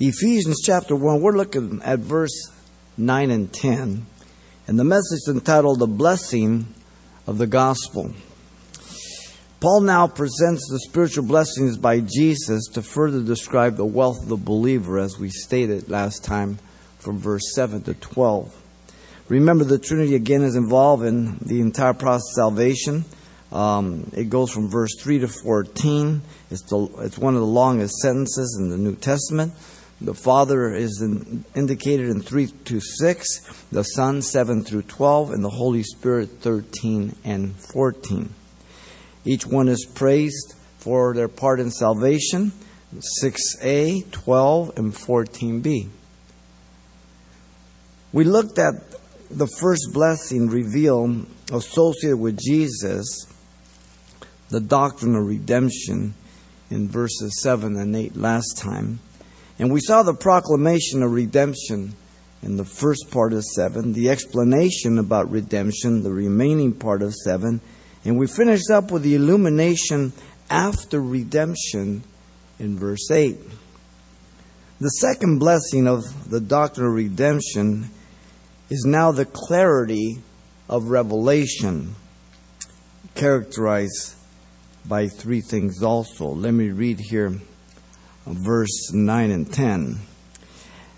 Ephesians chapter 1, we're looking at verse 9 and 10. And the message entitled The Blessing of the Gospel. Paul now presents the spiritual blessings by Jesus to further describe the wealth of the believer, as we stated last time from verse 7 to 12. Remember, the Trinity again is involved in the entire process of salvation. Um, it goes from verse 3 to 14. It's, the, it's one of the longest sentences in the New Testament. The Father is in, indicated in 3 to 6, the Son 7 through 12, and the Holy Spirit 13 and 14. Each one is praised for their part in salvation 6a, 12, and 14b. We looked at the first blessing revealed associated with Jesus, the doctrine of redemption, in verses 7 and 8 last time. And we saw the proclamation of redemption in the first part of 7, the explanation about redemption, the remaining part of 7, and we finished up with the illumination after redemption in verse 8. The second blessing of the doctrine of redemption is now the clarity of revelation, characterized by three things also. Let me read here verse 9 and 10.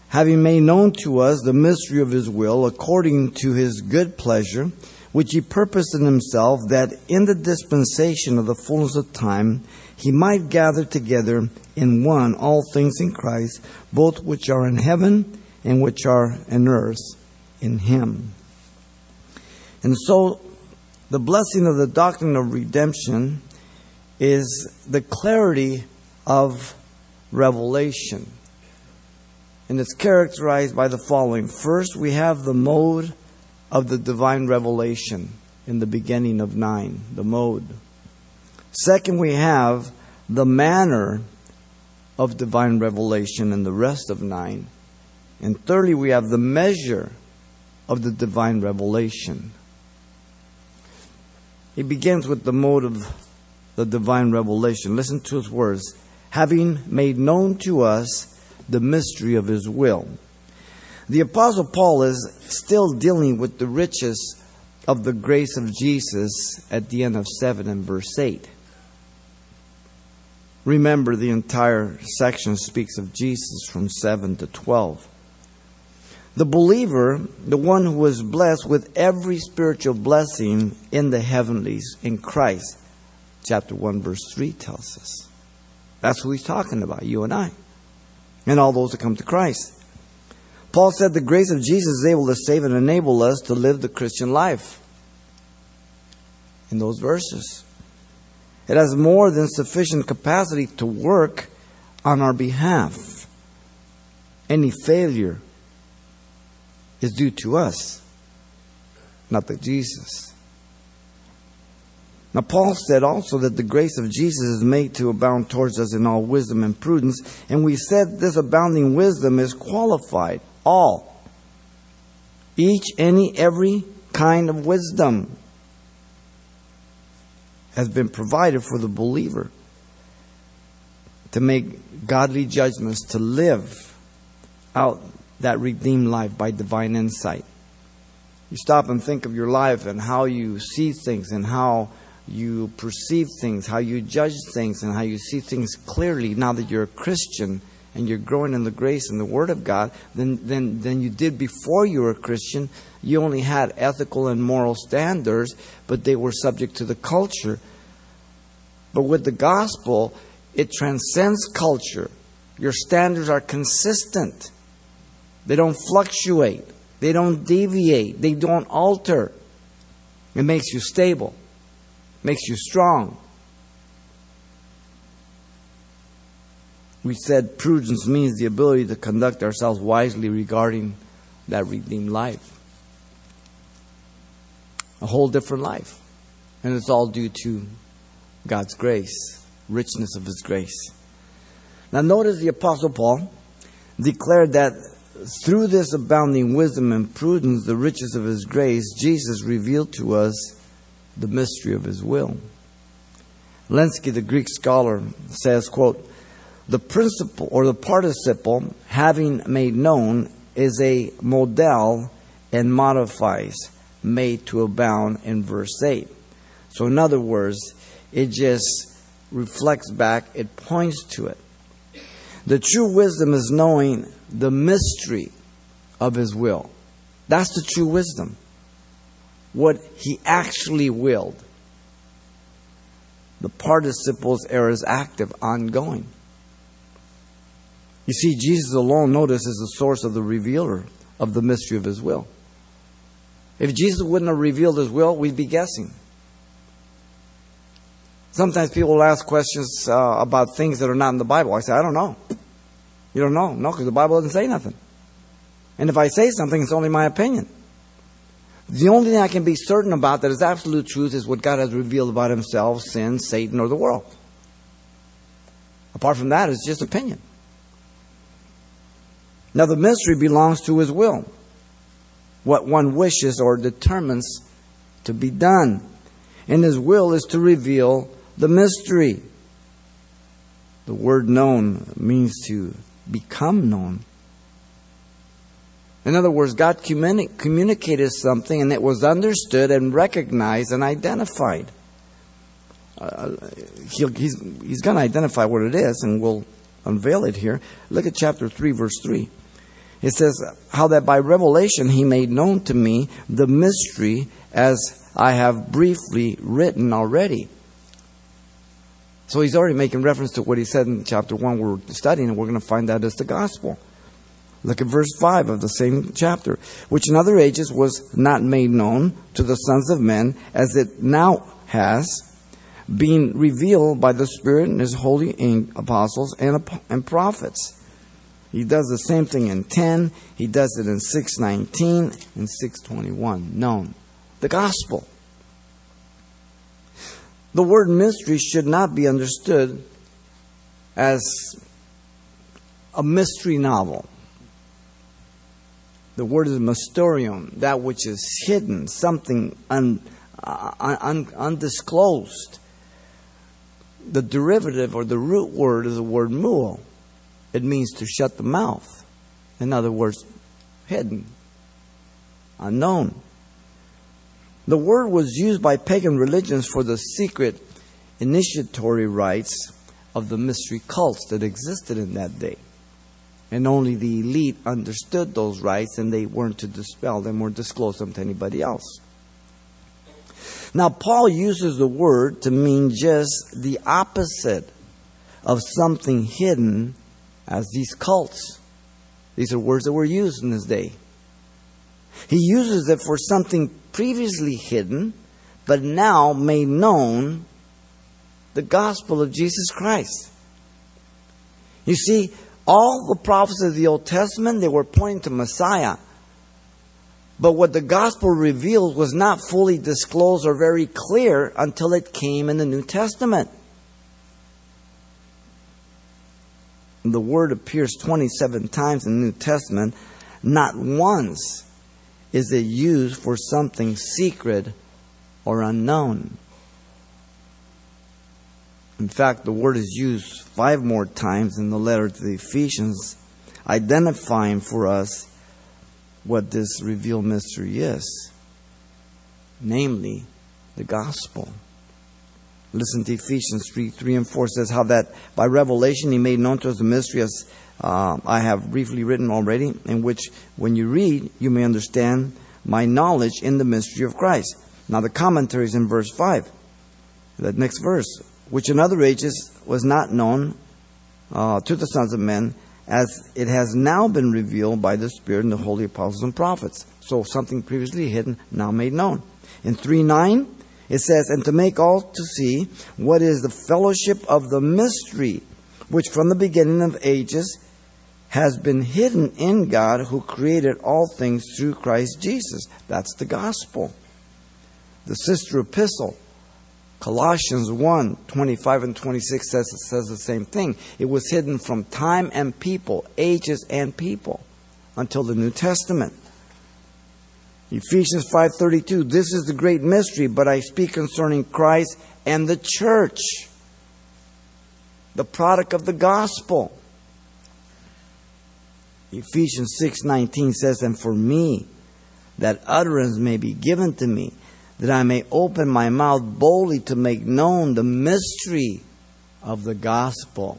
Having made known to us the mystery of his will according to his good pleasure, which he purposed in himself, that in the dispensation of the fullness of time he might gather together in one all things in Christ, both which are in heaven and which are in earth in him. And so, the blessing of the doctrine of redemption is the clarity of revelation. And it's characterized by the following. First, we have the mode of the divine revelation in the beginning of 9, the mode. Second, we have the manner of divine revelation in the rest of 9. And thirdly, we have the measure of the divine revelation. He begins with the mode of the divine revelation. Listen to his words having made known to us the mystery of his will. The Apostle Paul is still dealing with the riches of the grace of Jesus at the end of 7 and verse 8. Remember, the entire section speaks of Jesus from 7 to 12. The believer, the one who is blessed with every spiritual blessing in the heavenlies in Christ, chapter 1, verse 3 tells us. That's who he's talking about, you and I, and all those that come to Christ. Paul said the grace of Jesus is able to save and enable us to live the Christian life. In those verses, it has more than sufficient capacity to work on our behalf. Any failure is due to us, not to Jesus. Now, Paul said also that the grace of Jesus is made to abound towards us in all wisdom and prudence, and we said this abounding wisdom is qualified, all. Each, any, every kind of wisdom has been provided for the believer to make godly judgments, to live out that redeemed life by divine insight. You stop and think of your life and how you see things and how you perceive things, how you judge things, and how you see things clearly now that you're a Christian and you're growing in the grace and the Word of God than, than, than you did before you were a Christian. You only had ethical and moral standards, but they were subject to the culture. But with the gospel, it transcends culture. Your standards are consistent, they don't fluctuate, they don't deviate, they don't alter. It makes you stable makes you strong. We said prudence means the ability to conduct ourselves wisely regarding that redeemed life. A whole different life. And it's all due to God's grace, richness of His grace. Now, notice the Apostle Paul declared that through this abounding wisdom and prudence, the riches of His grace, Jesus revealed to us the mystery of his will. Lenski, the Greek scholar, says, quote, The principle or the participle, having made known, is a model and modifies made to abound in verse 8. So, in other words, it just reflects back, it points to it. The true wisdom is knowing the mystery of His will. That's the true wisdom. What He actually willed. The participles are is active, ongoing. You see, Jesus alone, notice, is the source of the revealer of the mystery of His will. If Jesus wouldn't have revealed His will, we'd be guessing. Sometimes people will ask questions uh, about things that are not in the Bible. I say, I don't know. You don't know? No, because the Bible doesn't say nothing. And if I say something, it's only my opinion. The only thing I can be certain about that is absolute truth is what God has revealed about Himself, sin, Satan, or the world. Apart from that, it's just opinion. Now, the mystery belongs to His will. What one wishes or determines to be done. And His will is to reveal the mystery. The word known means to become known. In other words, God communi- communicated something and it was understood and recognized and identified. Uh, he's he's going to identify what it is and we'll unveil it here. Look at chapter 3, verse 3. It says, How that by revelation he made known to me the mystery as I have briefly written already. So he's already making reference to what he said in chapter 1 we're studying, and we're going to find that as the gospel. Look at verse 5 of the same chapter, which in other ages was not made known to the sons of men, as it now has, been revealed by the Spirit and His holy apostles and, and prophets. He does the same thing in 10, he does it in 619 and 621. Known. The gospel. The word mystery should not be understood as a mystery novel. The word is mysterium, that which is hidden, something un, uh, un, undisclosed. The derivative or the root word is the word muo. It means to shut the mouth. In other words, hidden, unknown. The word was used by pagan religions for the secret initiatory rites of the mystery cults that existed in that day. And only the elite understood those rites and they weren't to dispel them or disclose them to anybody else. Now, Paul uses the word to mean just the opposite of something hidden as these cults. These are words that were used in his day. He uses it for something previously hidden, but now made known the gospel of Jesus Christ. You see, all the prophets of the Old Testament, they were pointing to Messiah. But what the gospel revealed was not fully disclosed or very clear until it came in the New Testament. The word appears 27 times in the New Testament. Not once is it used for something secret or unknown. In fact, the word is used five more times in the letter to the Ephesians, identifying for us what this revealed mystery is namely, the gospel. Listen to Ephesians 3 3 and 4 says, How that by revelation he made known to us the mystery as uh, I have briefly written already, in which when you read, you may understand my knowledge in the mystery of Christ. Now, the commentaries in verse 5, that next verse, which in other ages was not known uh, to the sons of men, as it has now been revealed by the Spirit and the holy apostles and prophets. So, something previously hidden, now made known. In 3 9, it says, And to make all to see what is the fellowship of the mystery, which from the beginning of ages has been hidden in God who created all things through Christ Jesus. That's the gospel. The sister epistle, Colossians 1 25 and 26 says, says the same thing. It was hidden from time and people, ages and people, until the New Testament. Ephesians 5:32 This is the great mystery but I speak concerning Christ and the church the product of the gospel. Ephesians 6:19 says, "And for me that utterance may be given to me, that I may open my mouth boldly to make known the mystery of the gospel."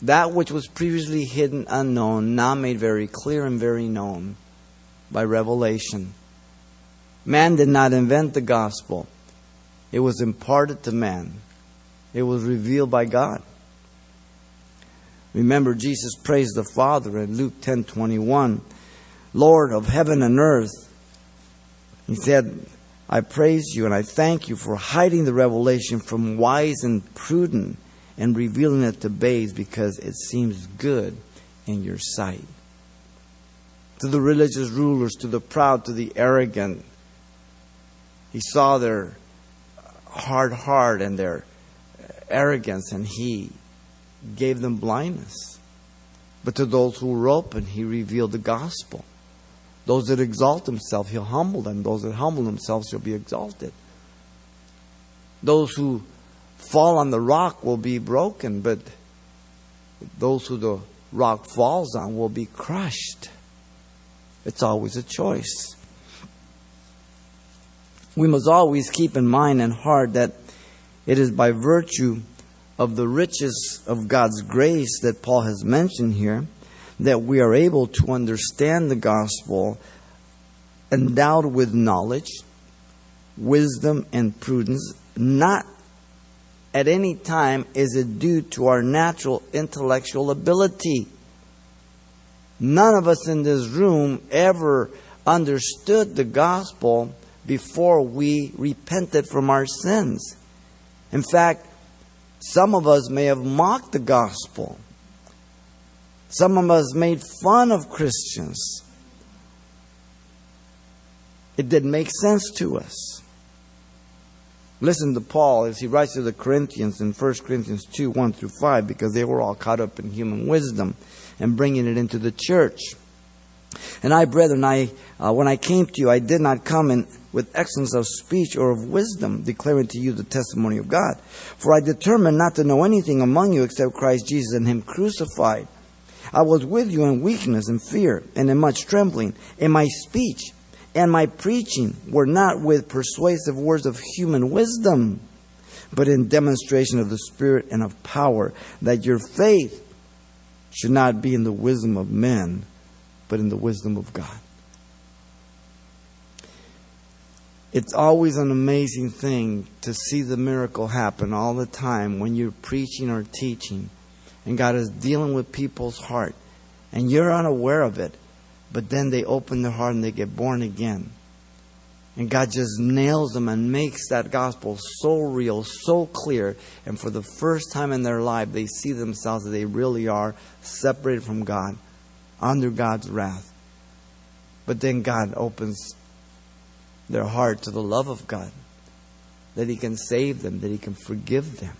That which was previously hidden, unknown, now made very clear and very known by revelation. Man did not invent the gospel. It was imparted to man. It was revealed by God. Remember Jesus praised the Father in Luke 10:21, Lord of heaven and earth. He said, I praise you and I thank you for hiding the revelation from wise and prudent and revealing it to babes because it seems good in your sight. To the religious rulers, to the proud, to the arrogant, he saw their hard heart and their arrogance, and he gave them blindness. But to those who were open, he revealed the gospel. Those that exalt themselves, he'll humble them. Those that humble themselves, he'll be exalted. Those who fall on the rock will be broken, but those who the rock falls on will be crushed. It's always a choice. We must always keep in mind and heart that it is by virtue of the riches of God's grace that Paul has mentioned here that we are able to understand the gospel endowed with knowledge, wisdom, and prudence, not at any time is it due to our natural intellectual ability. None of us in this room ever understood the gospel before we repented from our sins. In fact, some of us may have mocked the gospel. Some of us made fun of Christians. It didn't make sense to us. Listen to Paul as he writes to the Corinthians in 1 Corinthians 2 1 through 5, because they were all caught up in human wisdom and bringing it into the church. And I, brethren, I, uh, when I came to you, I did not come in with excellence of speech or of wisdom, declaring to you the testimony of God. For I determined not to know anything among you except Christ Jesus and Him crucified. I was with you in weakness and fear and in much trembling. and my speech and my preaching were not with persuasive words of human wisdom, but in demonstration of the Spirit and of power, that your faith should not be in the wisdom of men, but in the wisdom of God. It's always an amazing thing to see the miracle happen all the time when you're preaching or teaching and God is dealing with people's heart and you're unaware of it, but then they open their heart and they get born again. And God just nails them and makes that gospel so real, so clear. And for the first time in their life, they see themselves that they really are separated from God, under God's wrath. But then God opens their heart to the love of God, that He can save them, that He can forgive them.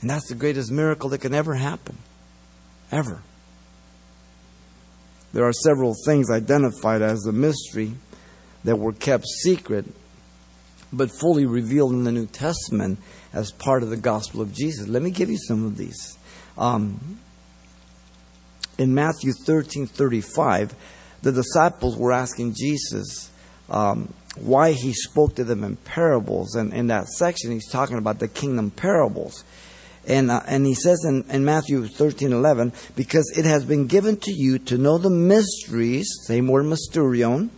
And that's the greatest miracle that can ever happen. Ever. There are several things identified as a mystery that were kept secret, but fully revealed in the New Testament as part of the gospel of Jesus. Let me give you some of these. Um, in Matthew 13 35, the disciples were asking Jesus, um, why he spoke to them in parables. And in that section, he's talking about the kingdom parables. And, uh, and he says in, in Matthew 13 11, because it has been given to you to know the mysteries, same word mysterion,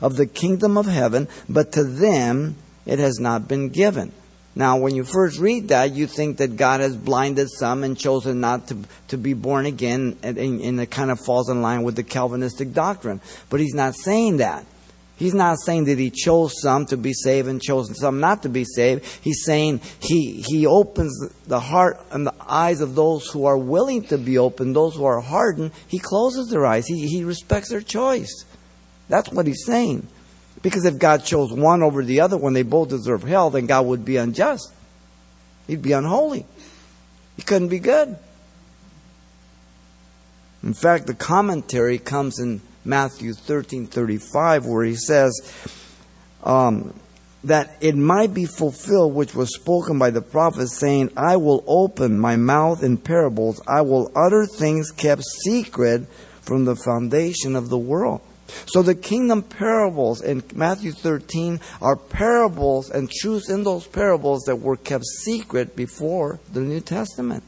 of the kingdom of heaven, but to them it has not been given. Now, when you first read that, you think that God has blinded some and chosen not to, to be born again, and, and, and it kind of falls in line with the Calvinistic doctrine. But he's not saying that. He's not saying that he chose some to be saved and chosen some not to be saved. He's saying he, he opens the heart and the eyes of those who are willing to be open, those who are hardened. He closes their eyes. He, he respects their choice. That's what he's saying. Because if God chose one over the other when they both deserve hell, then God would be unjust. He'd be unholy. He couldn't be good. In fact, the commentary comes in Matthew 13 35, where he says, um, that it might be fulfilled which was spoken by the prophet, saying, I will open my mouth in parables, I will utter things kept secret from the foundation of the world. So the kingdom parables in Matthew 13 are parables and truths in those parables that were kept secret before the New Testament.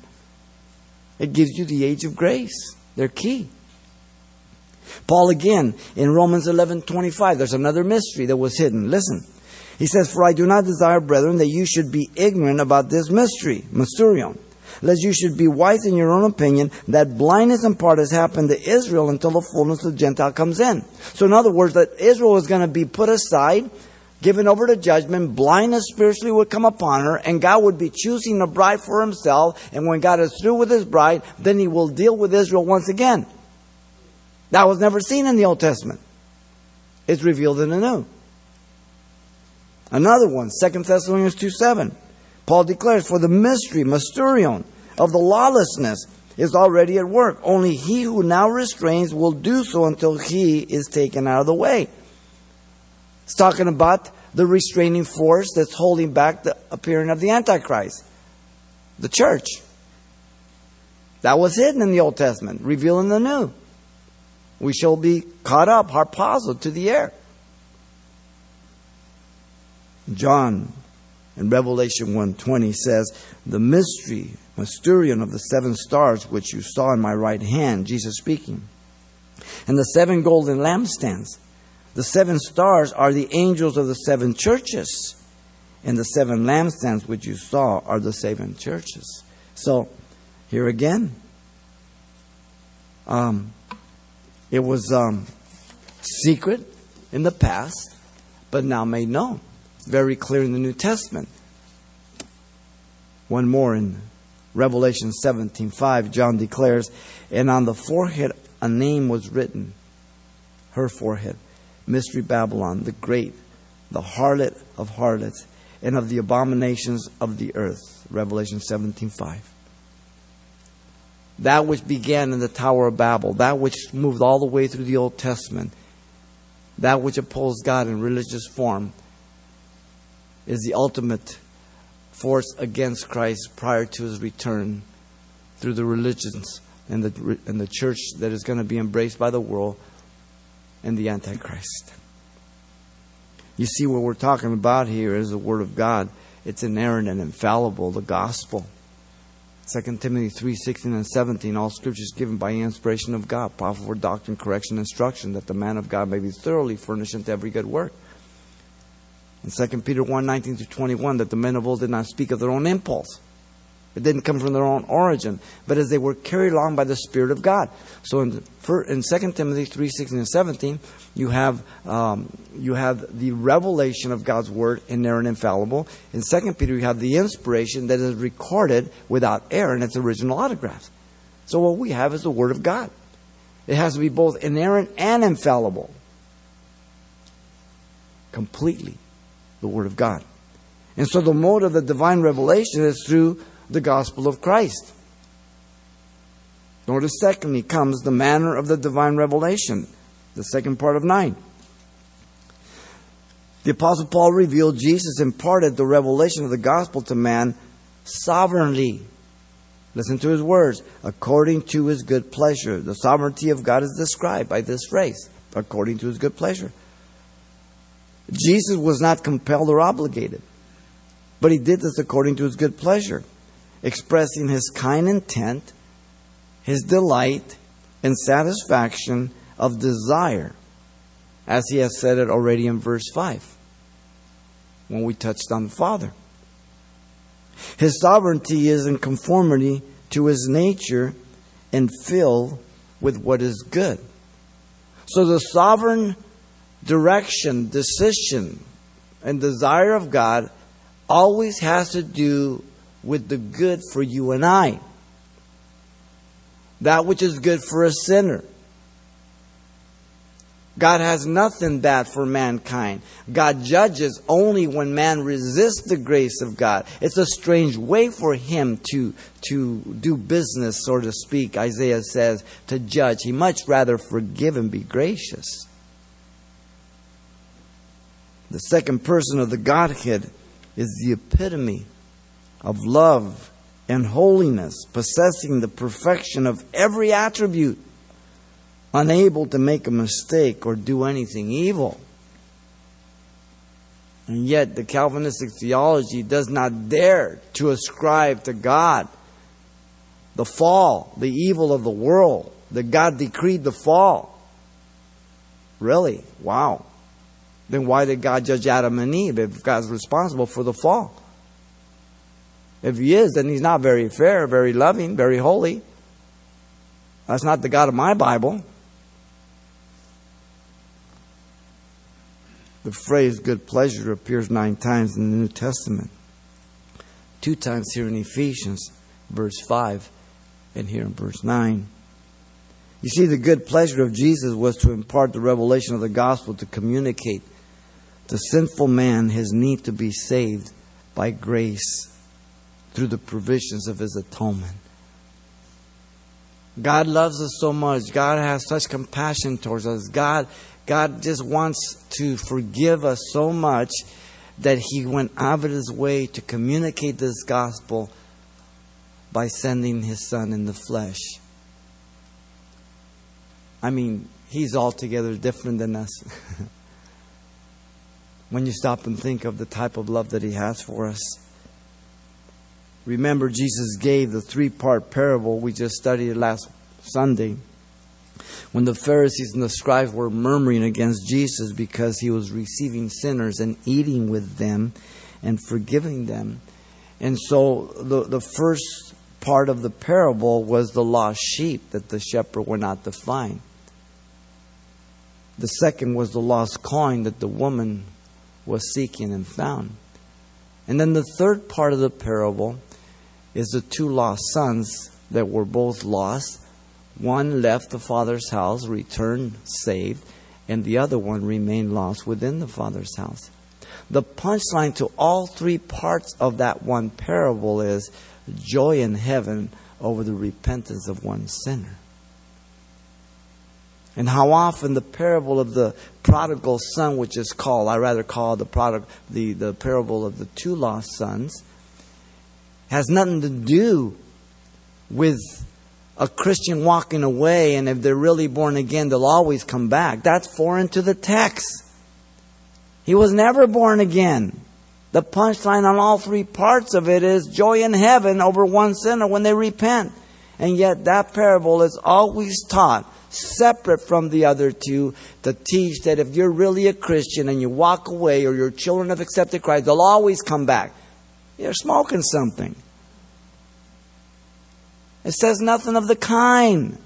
It gives you the age of grace. They're key. Paul again in Romans 11:25 there's another mystery that was hidden. Listen. He says, For I do not desire, brethren, that you should be ignorant about this mystery, mysterion, lest you should be wise in your own opinion, that blindness in part has happened to Israel until the fullness of the Gentile comes in. So in other words, that Israel is going to be put aside, given over to judgment, blindness spiritually would come upon her, and God would be choosing a bride for himself, and when God is through with his bride, then he will deal with Israel once again. That was never seen in the Old Testament. It's revealed in the New. Another one, 2 Thessalonians 2 7. Paul declares, For the mystery, mysterion, of the lawlessness is already at work. Only he who now restrains will do so until he is taken out of the way. It's talking about the restraining force that's holding back the appearing of the Antichrist, the church. That was hidden in the Old Testament, revealed in the New. We shall be caught up, harpazo, to the air. John in Revelation 1:20 says, "The mystery, mysterion of the seven stars which you saw in my right hand," Jesus speaking. And the seven golden lampstands. The seven stars are the angels of the seven churches. And the seven lampstands which you saw are the seven churches. So, here again, um, it was um, secret in the past, but now made known very clear in the New Testament. One more in Revelation 17:5, John declares, "And on the forehead a name was written, her forehead, Mystery Babylon, the great, the harlot of harlots, and of the abominations of the earth." Revelation 17:5. That which began in the Tower of Babel, that which moved all the way through the Old Testament, that which opposed God in religious form, is the ultimate force against Christ prior to his return through the religions and the, and the church that is going to be embraced by the world and the Antichrist. You see, what we're talking about here is the Word of God. It's inerrant and infallible, the gospel. 2 Timothy 3 16 and 17, all scriptures given by inspiration of God, powerful for doctrine, correction, instruction, that the man of God may be thoroughly furnished unto every good work in 2 Peter 1 19 to 21 that the men of old did not speak of their own impulse. It didn't come from their own origin, but as they were carried along by the Spirit of God. So in, in 2 Timothy 3 16 and 17, you have, um, you have the revelation of God's Word, inerrant and infallible. In 2 Peter, you have the inspiration that is recorded without error in its original autographs. So what we have is the Word of God. It has to be both inerrant and infallible. Completely the Word of God. And so the mode of the divine revelation is through the gospel of Christ. Notice, secondly, comes the manner of the divine revelation, the second part of 9. The Apostle Paul revealed Jesus imparted the revelation of the gospel to man sovereignly. Listen to his words. According to his good pleasure. The sovereignty of God is described by this phrase. According to his good pleasure. Jesus was not compelled or obligated, but he did this according to his good pleasure, expressing his kind intent, his delight, and satisfaction of desire, as he has said it already in verse 5 when we touched on the Father. His sovereignty is in conformity to his nature and filled with what is good. So the sovereign direction, decision, and desire of God always has to do with the good for you and I. That which is good for a sinner. God has nothing bad for mankind. God judges only when man resists the grace of God. It's a strange way for him to, to do business, so to speak, Isaiah says, to judge. He much rather forgive and be gracious. The second person of the Godhead is the epitome of love and holiness, possessing the perfection of every attribute, unable to make a mistake or do anything evil. And yet, the Calvinistic theology does not dare to ascribe to God the fall, the evil of the world, that God decreed the fall. Really? Wow. Then why did God judge Adam and Eve if God's responsible for the fall? If He is, then He's not very fair, very loving, very holy. That's not the God of my Bible. The phrase good pleasure appears nine times in the New Testament. Two times here in Ephesians, verse 5, and here in verse 9. You see, the good pleasure of Jesus was to impart the revelation of the gospel to communicate to sinful man his need to be saved by grace through the provisions of his atonement. God loves us so much. God has such compassion towards us. God God just wants to forgive us so much that He went out of His way to communicate this gospel by sending His Son in the flesh. I mean, He's altogether different than us. when you stop and think of the type of love that He has for us. Remember, Jesus gave the three part parable we just studied last Sunday when the Pharisees and the scribes were murmuring against Jesus because he was receiving sinners and eating with them and forgiving them. And so the, the first part of the parable was the lost sheep that the shepherd went out to find. The second was the lost coin that the woman was seeking and found. And then the third part of the parable is the two lost sons that were both lost one left the father's house, returned saved, and the other one remained lost within the father's house. The punchline to all three parts of that one parable is joy in heaven over the repentance of one sinner. And how often the parable of the prodigal son, which is called, I rather call the, the, the parable of the two lost sons, has nothing to do with a Christian walking away, and if they're really born again, they'll always come back. That's foreign to the text. He was never born again. The punchline on all three parts of it is joy in heaven over one sinner when they repent. And yet, that parable is always taught separate from the other two to teach that if you're really a Christian and you walk away or your children have accepted Christ, they'll always come back. You're smoking something. It says nothing of the kind.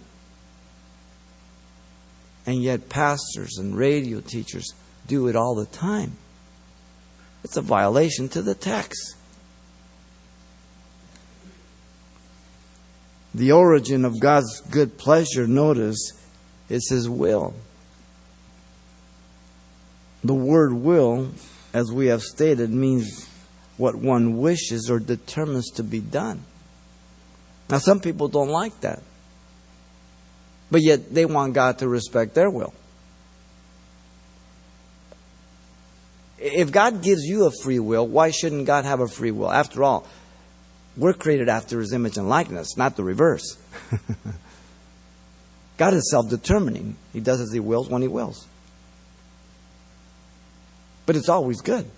And yet, pastors and radio teachers do it all the time. It's a violation to the text. The origin of God's good pleasure, notice, is His will. The word will, as we have stated, means what one wishes or determines to be done. Now, some people don't like that. But yet they want God to respect their will. If God gives you a free will, why shouldn't God have a free will? After all, we're created after his image and likeness, not the reverse. God is self determining. He does as he wills when he wills. But it's always good.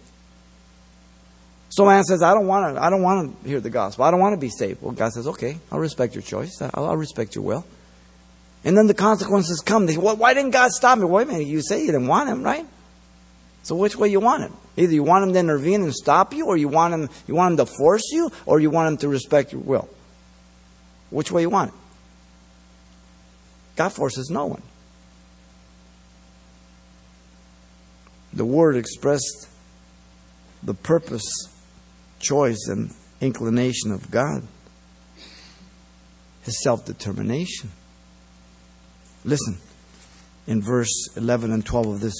So man says, I don't want to, I don't want to hear the gospel. I don't want to be saved. Well, God says, okay, I'll respect your choice. I'll, I'll respect your will. And then the consequences come. They well, why didn't God stop me? Wait a minute, you say you didn't want him, right? So which way you want it? Either you want him to intervene and stop you, or you want him, you want him to force you, or you want him to respect your will. Which way you want it? God forces no one. The word expressed the purpose choice and inclination of God, his self determination. Listen, in verse 11 and 12 of this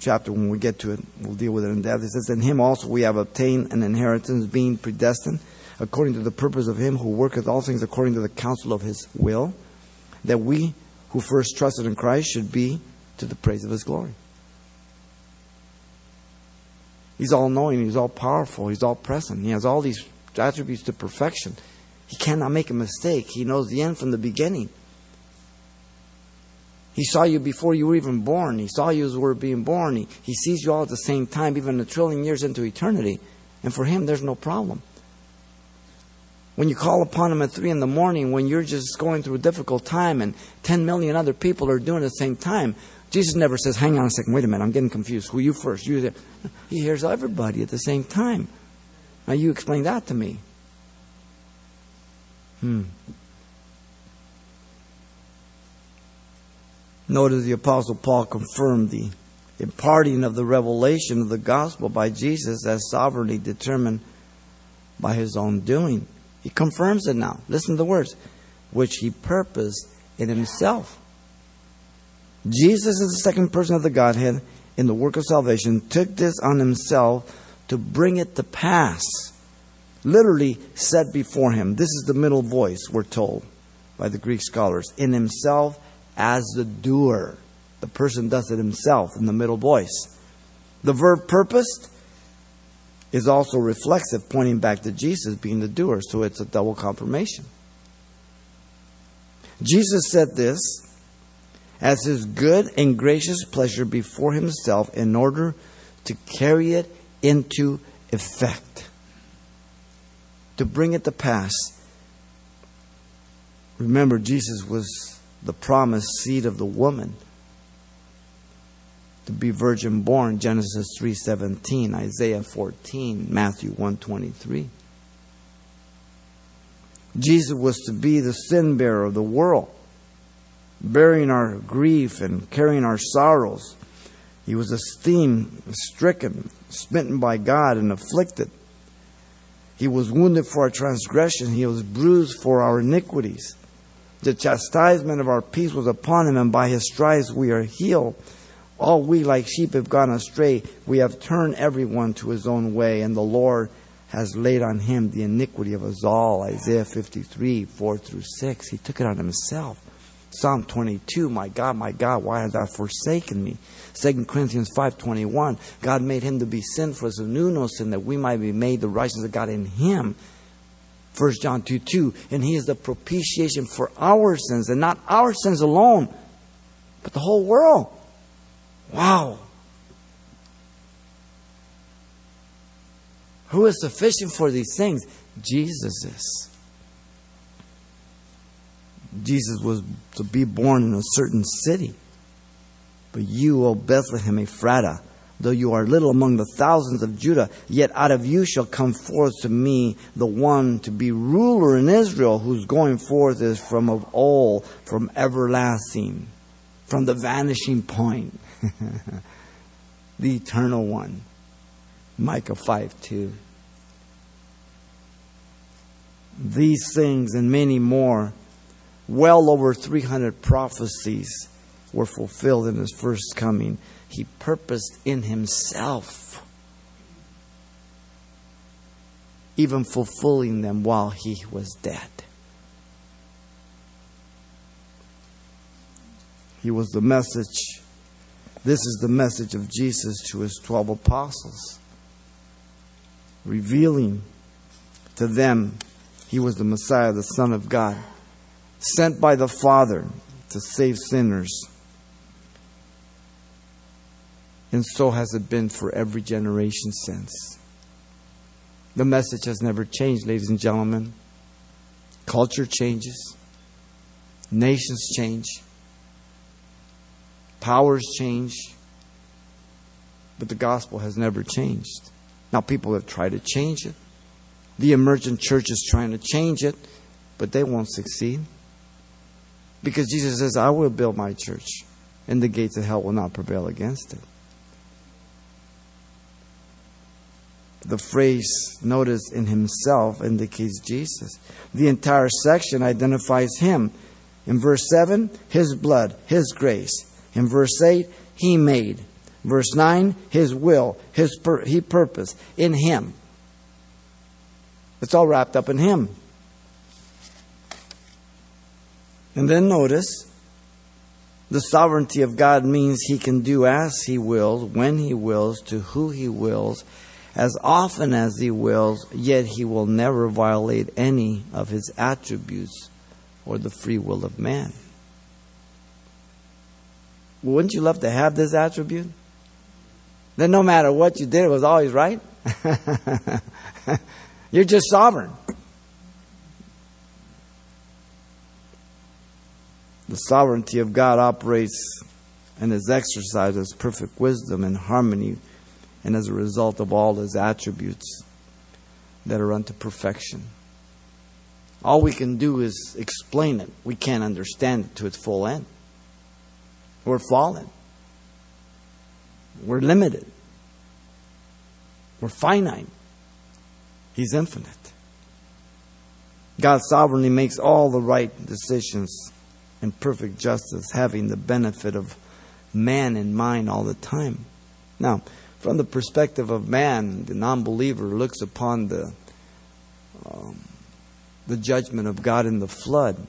chapter, when we get to it, we'll deal with it in depth. It says, In him also we have obtained an inheritance, being predestined according to the purpose of him who worketh all things according to the counsel of his will, that we who first trusted in Christ should be to the praise of his glory. He's all knowing, He's all powerful, He's all present. He has all these attributes to perfection. He cannot make a mistake. He knows the end from the beginning. He saw you before you were even born. He saw you as you were being born. He, he sees you all at the same time, even a trillion years into eternity. And for him, there's no problem. When you call upon him at 3 in the morning, when you're just going through a difficult time and 10 million other people are doing it at the same time, Jesus never says, Hang on a second, wait a minute, I'm getting confused. Who you first? You there. He hears everybody at the same time. Now you explain that to me. Hmm. Notice the Apostle Paul confirmed the imparting of the revelation of the gospel by Jesus as sovereignly determined by his own doing. He confirms it now. Listen to the words, which he purposed in himself. Jesus is the second person of the Godhead in the work of salvation, took this on himself to bring it to pass. Literally set before him. This is the middle voice, we're told by the Greek scholars. In himself as the doer. The person does it himself in the middle voice. The verb purposed is also reflexive, pointing back to Jesus being the doer, so it's a double confirmation. Jesus said this as his good and gracious pleasure before himself in order to carry it into effect, to bring it to pass. Remember, Jesus was the promised seed of the woman to be virgin born Genesis 3:17 Isaiah 14 Matthew 123 Jesus was to be the sin bearer of the world bearing our grief and carrying our sorrows he was esteemed stricken smitten by God and afflicted he was wounded for our transgression he was bruised for our iniquities the chastisement of our peace was upon him and by his stripes we are healed all we like sheep have gone astray. We have turned everyone to his own way, and the Lord has laid on him the iniquity of us all. Isaiah 53, 4 through 6. He took it on himself. Psalm 22, my God, my God, why hast thou forsaken me? 2 Corinthians 5.21, God made him to be sin for us who knew no sin, that we might be made the righteousness of God in him. 1 John 2, 2, and he is the propitiation for our sins, and not our sins alone, but the whole world. Wow. Who is sufficient for these things? Jesus is. Jesus was to be born in a certain city. But you, O Bethlehem Ephratah, though you are little among the thousands of Judah, yet out of you shall come forth to me the one to be ruler in Israel, whose going forth is from of old, from everlasting, from the vanishing point. the eternal one. Micah 5 2. These things and many more, well over 300 prophecies were fulfilled in his first coming. He purposed in himself, even fulfilling them while he was dead. He was the message this is the message of Jesus to his 12 apostles, revealing to them he was the Messiah, the Son of God, sent by the Father to save sinners. And so has it been for every generation since. The message has never changed, ladies and gentlemen. Culture changes, nations change Powers change, but the gospel has never changed. Now, people have tried to change it. The emergent church is trying to change it, but they won't succeed. Because Jesus says, I will build my church, and the gates of hell will not prevail against it. The phrase, notice, in himself indicates Jesus. The entire section identifies him. In verse 7, his blood, his grace. In verse 8, He made. Verse 9, His will, His pur- He purpose in Him. It's all wrapped up in Him. And then notice the sovereignty of God means He can do as He wills, when He wills, to who He wills, as often as he wills, yet he will never violate any of his attributes or the free will of man. Wouldn't you love to have this attribute? Then no matter what you did, it was always right. You're just sovereign. The sovereignty of God operates and is exercised as perfect wisdom and harmony, and as a result of all his attributes that are unto perfection. All we can do is explain it. We can't understand it to its full end. We're fallen. We're limited. We're finite. He's infinite. God sovereignly makes all the right decisions in perfect justice, having the benefit of man in mind all the time. Now, from the perspective of man, the non believer looks upon the, um, the judgment of God in the flood.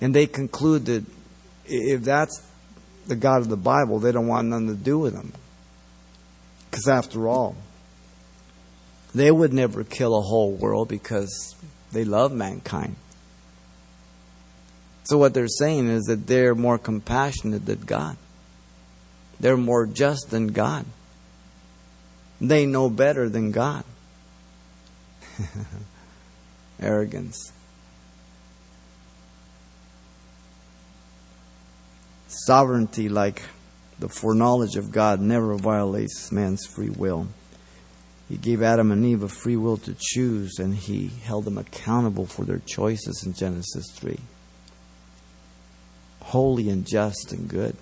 And they conclude that if that's the God of the Bible, they don't want nothing to do with him. Because after all, they would never kill a whole world because they love mankind. So what they're saying is that they're more compassionate than God. They're more just than God. They know better than God. Arrogance. Sovereignty, like the foreknowledge of God, never violates man's free will. He gave Adam and Eve a free will to choose, and he held them accountable for their choices in Genesis 3 holy and just and good.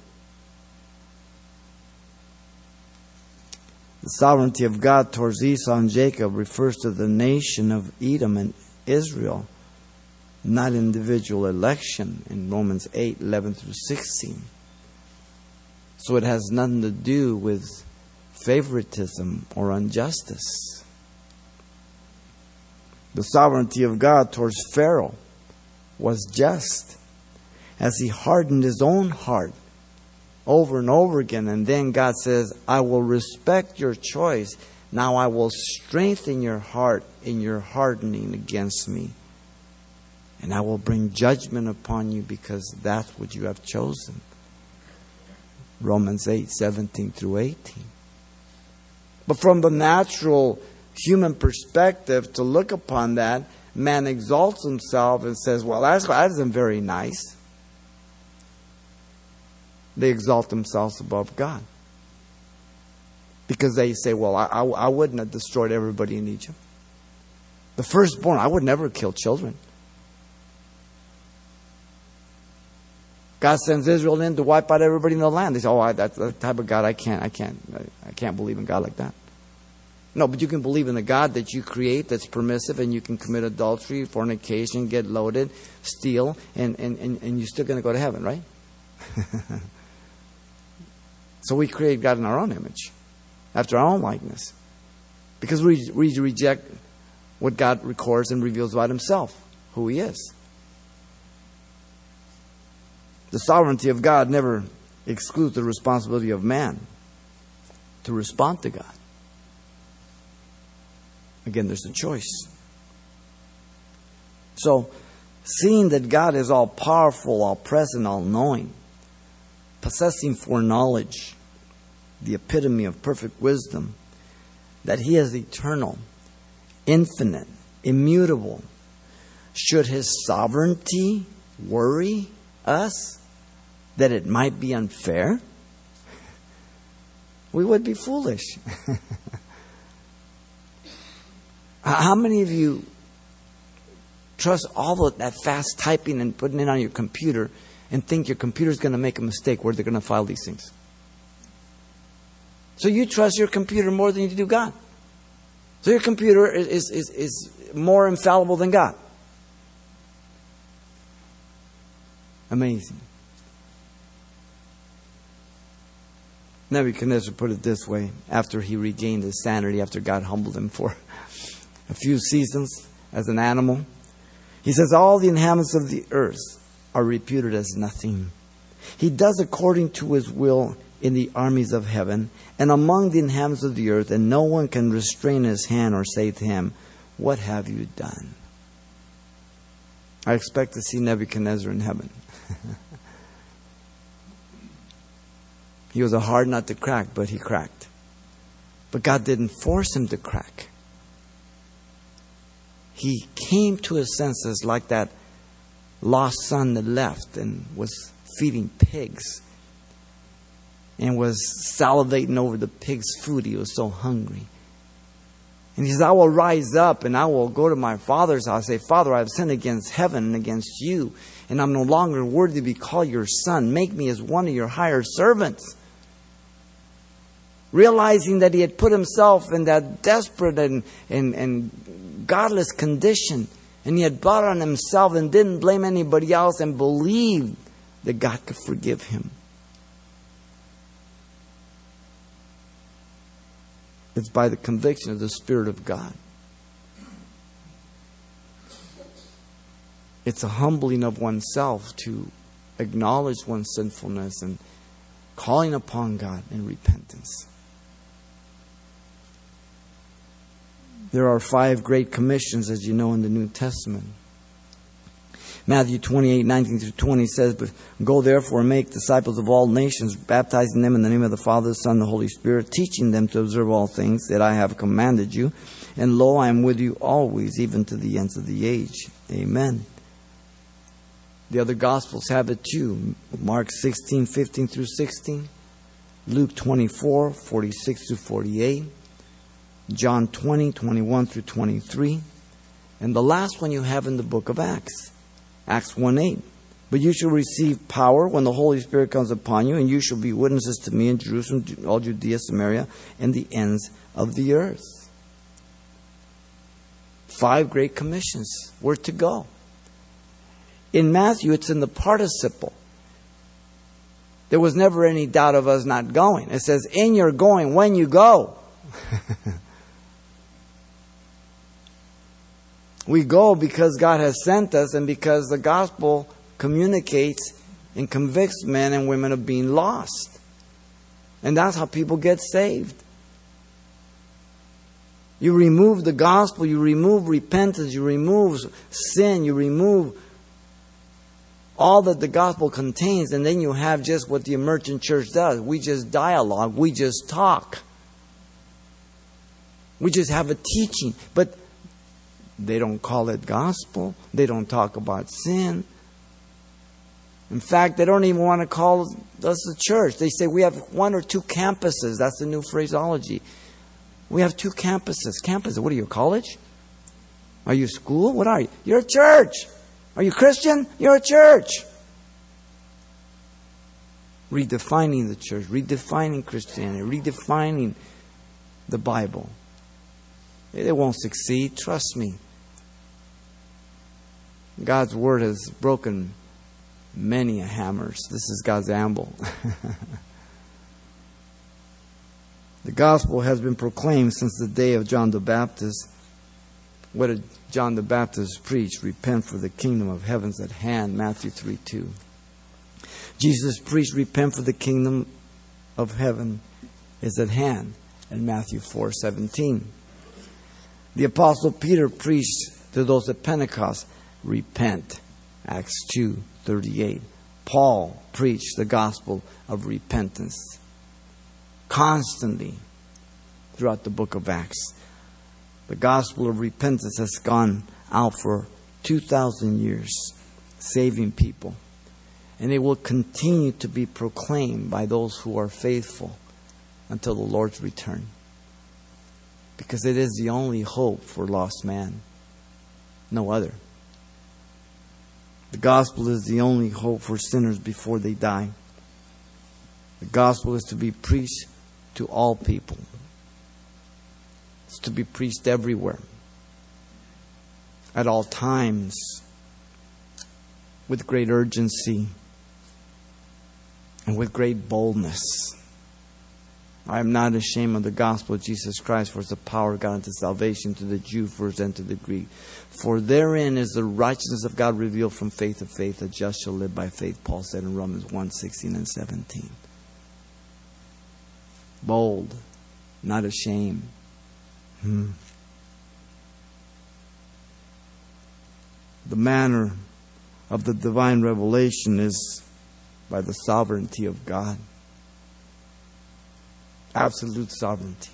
The sovereignty of God towards Esau and Jacob refers to the nation of Edom and Israel, not individual election in Romans 8 11 through 16. So it has nothing to do with favoritism or injustice. The sovereignty of God towards Pharaoh was just as he hardened his own heart over and over again. And then God says, I will respect your choice. Now I will strengthen your heart in your hardening against me. And I will bring judgment upon you because that's what you have chosen. Romans 8, 17 through 18. But from the natural human perspective, to look upon that, man exalts himself and says, Well, that's, that isn't very nice they exalt themselves above God. Because they say, well, I, I, I wouldn't have destroyed everybody in Egypt. The firstborn, I would never kill children. God sends Israel in to wipe out everybody in the land. They say, "Oh, I, that's the type of God I can't, I can't, I can't believe in God like that." No, but you can believe in the God that you create that's permissive, and you can commit adultery, fornication, get loaded, steal, and and and, and you're still going to go to heaven, right? So we create God in our own image, after our own likeness. Because we, we reject what God records and reveals about Himself, who He is. The sovereignty of God never excludes the responsibility of man to respond to God. Again, there's a choice. So, seeing that God is all powerful, all present, all knowing, possessing foreknowledge, the epitome of perfect wisdom, that He is eternal, infinite, immutable. Should His sovereignty worry us that it might be unfair? We would be foolish. How many of you trust all of that fast typing and putting it on your computer and think your computer is going to make a mistake where they're going to file these things. So you trust your computer more than you do God. So your computer is, is, is, more infallible than God. Amazing. Nebuchadnezzar put it this way after he regained his sanity, after God humbled him for a few seasons as an animal. He says, All the inhabitants of the earth are reputed as nothing. He does according to his will in the armies of heaven and among the inhabitants of the earth, and no one can restrain his hand or say to him, What have you done? I expect to see Nebuchadnezzar in heaven. he was a hard nut to crack, but he cracked. But God didn't force him to crack. He came to his senses like that lost son that left and was feeding pigs and was salivating over the pig's food. He was so hungry. And he says, I will rise up and I will go to my father's house. I say, Father, I have sinned against heaven and against you, and I'm no longer worthy to be called your son. Make me as one of your hired servants. Realizing that he had put himself in that desperate and, and, and godless condition, and he had brought on himself and didn't blame anybody else and believed that God could forgive him. It's by the conviction of the Spirit of God. It's a humbling of oneself to acknowledge one's sinfulness and calling upon God in repentance. There are five great commissions, as you know, in the New Testament. Matthew 28, 19 through 20 says, But go therefore and make disciples of all nations, baptizing them in the name of the Father, the Son, and the Holy Spirit, teaching them to observe all things that I have commanded you. And lo, I am with you always, even to the ends of the age. Amen. The other Gospels have it too. Mark 16, 15 through 16. Luke 24, 46 through 48. John 20, 21 through 23. And the last one you have in the book of Acts. Acts 1 8. But you shall receive power when the Holy Spirit comes upon you, and you shall be witnesses to me in Jerusalem, all Judea, Samaria, and the ends of the earth. Five great commissions. Where to go? In Matthew, it's in the participle. There was never any doubt of us not going. It says, in your going, when you go. We go because God has sent us and because the gospel communicates and convicts men and women of being lost. And that's how people get saved. You remove the gospel, you remove repentance, you remove sin, you remove all that the gospel contains, and then you have just what the emergent church does. We just dialogue, we just talk. We just have a teaching. But they don't call it gospel. They don't talk about sin. In fact, they don't even want to call us a church. They say we have one or two campuses. That's the new phraseology. We have two campuses. Campuses. What are you, a college? Are you school? What are you? You're a church. Are you Christian? You're a church. Redefining the church, redefining Christianity, redefining the Bible. They won't succeed, trust me. God's word has broken many hammers. This is God's amble. the gospel has been proclaimed since the day of John the Baptist. What did John the Baptist preach? Repent for the kingdom of heaven's at hand, Matthew 3 2. Jesus preached, Repent for the kingdom of heaven is at hand, in Matthew 4 17. The Apostle Peter preached to those at Pentecost, repent. Acts 2:38. Paul preached the gospel of repentance constantly throughout the book of Acts. The gospel of repentance has gone out for 2,000 years, saving people. And it will continue to be proclaimed by those who are faithful until the Lord's return. Because it is the only hope for lost man, no other. The gospel is the only hope for sinners before they die. The gospel is to be preached to all people. It's to be preached everywhere, at all times, with great urgency and with great boldness. I am not ashamed of the gospel of Jesus Christ, for it's the power of God unto salvation to the Jew first and to the Greek. For therein is the righteousness of God revealed from faith to faith. The just shall live by faith, Paul said in Romans 1 16 and 17. bold, not ashamed. Hmm. The manner of the divine revelation is by the sovereignty of God. Absolute sovereignty.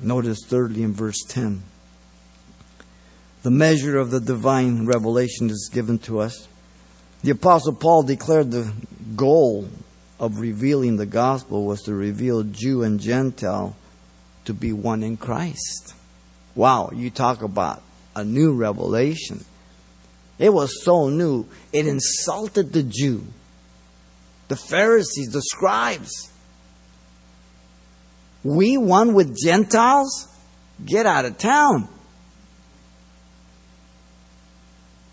Notice thirdly in verse 10 the measure of the divine revelation is given to us. The Apostle Paul declared the goal of revealing the gospel was to reveal Jew and Gentile to be one in Christ. Wow, you talk about a new revelation. It was so new, it insulted the Jew, the Pharisees, the scribes. We one with Gentiles? Get out of town.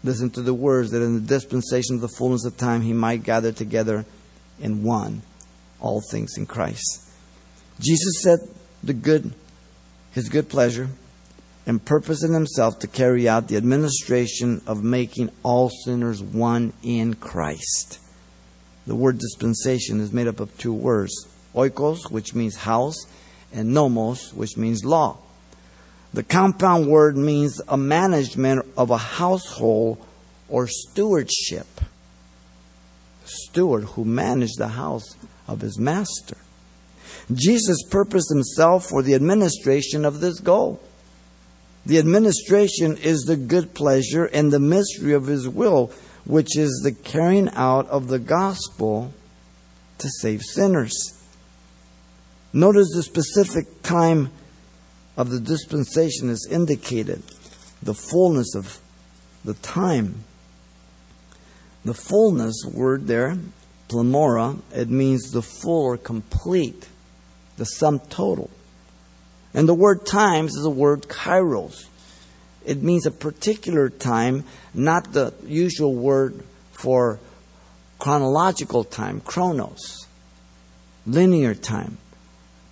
Listen to the words that in the dispensation of the fullness of time he might gather together in one all things in Christ. Jesus said the good his good pleasure and purpose in himself to carry out the administration of making all sinners one in Christ. The word dispensation is made up of two words oikos, which means house, and nomos, which means law. The compound word means a management of a household or stewardship. Steward who managed the house of his master. Jesus purposed himself for the administration of this goal. The administration is the good pleasure and the mystery of His will, which is the carrying out of the gospel to save sinners. Notice the specific time of the dispensation is indicated, the fullness of the time. The fullness word there, pleroma, it means the full or complete, the sum total. And the word times is the word kairos. It means a particular time, not the usual word for chronological time, chronos, linear time,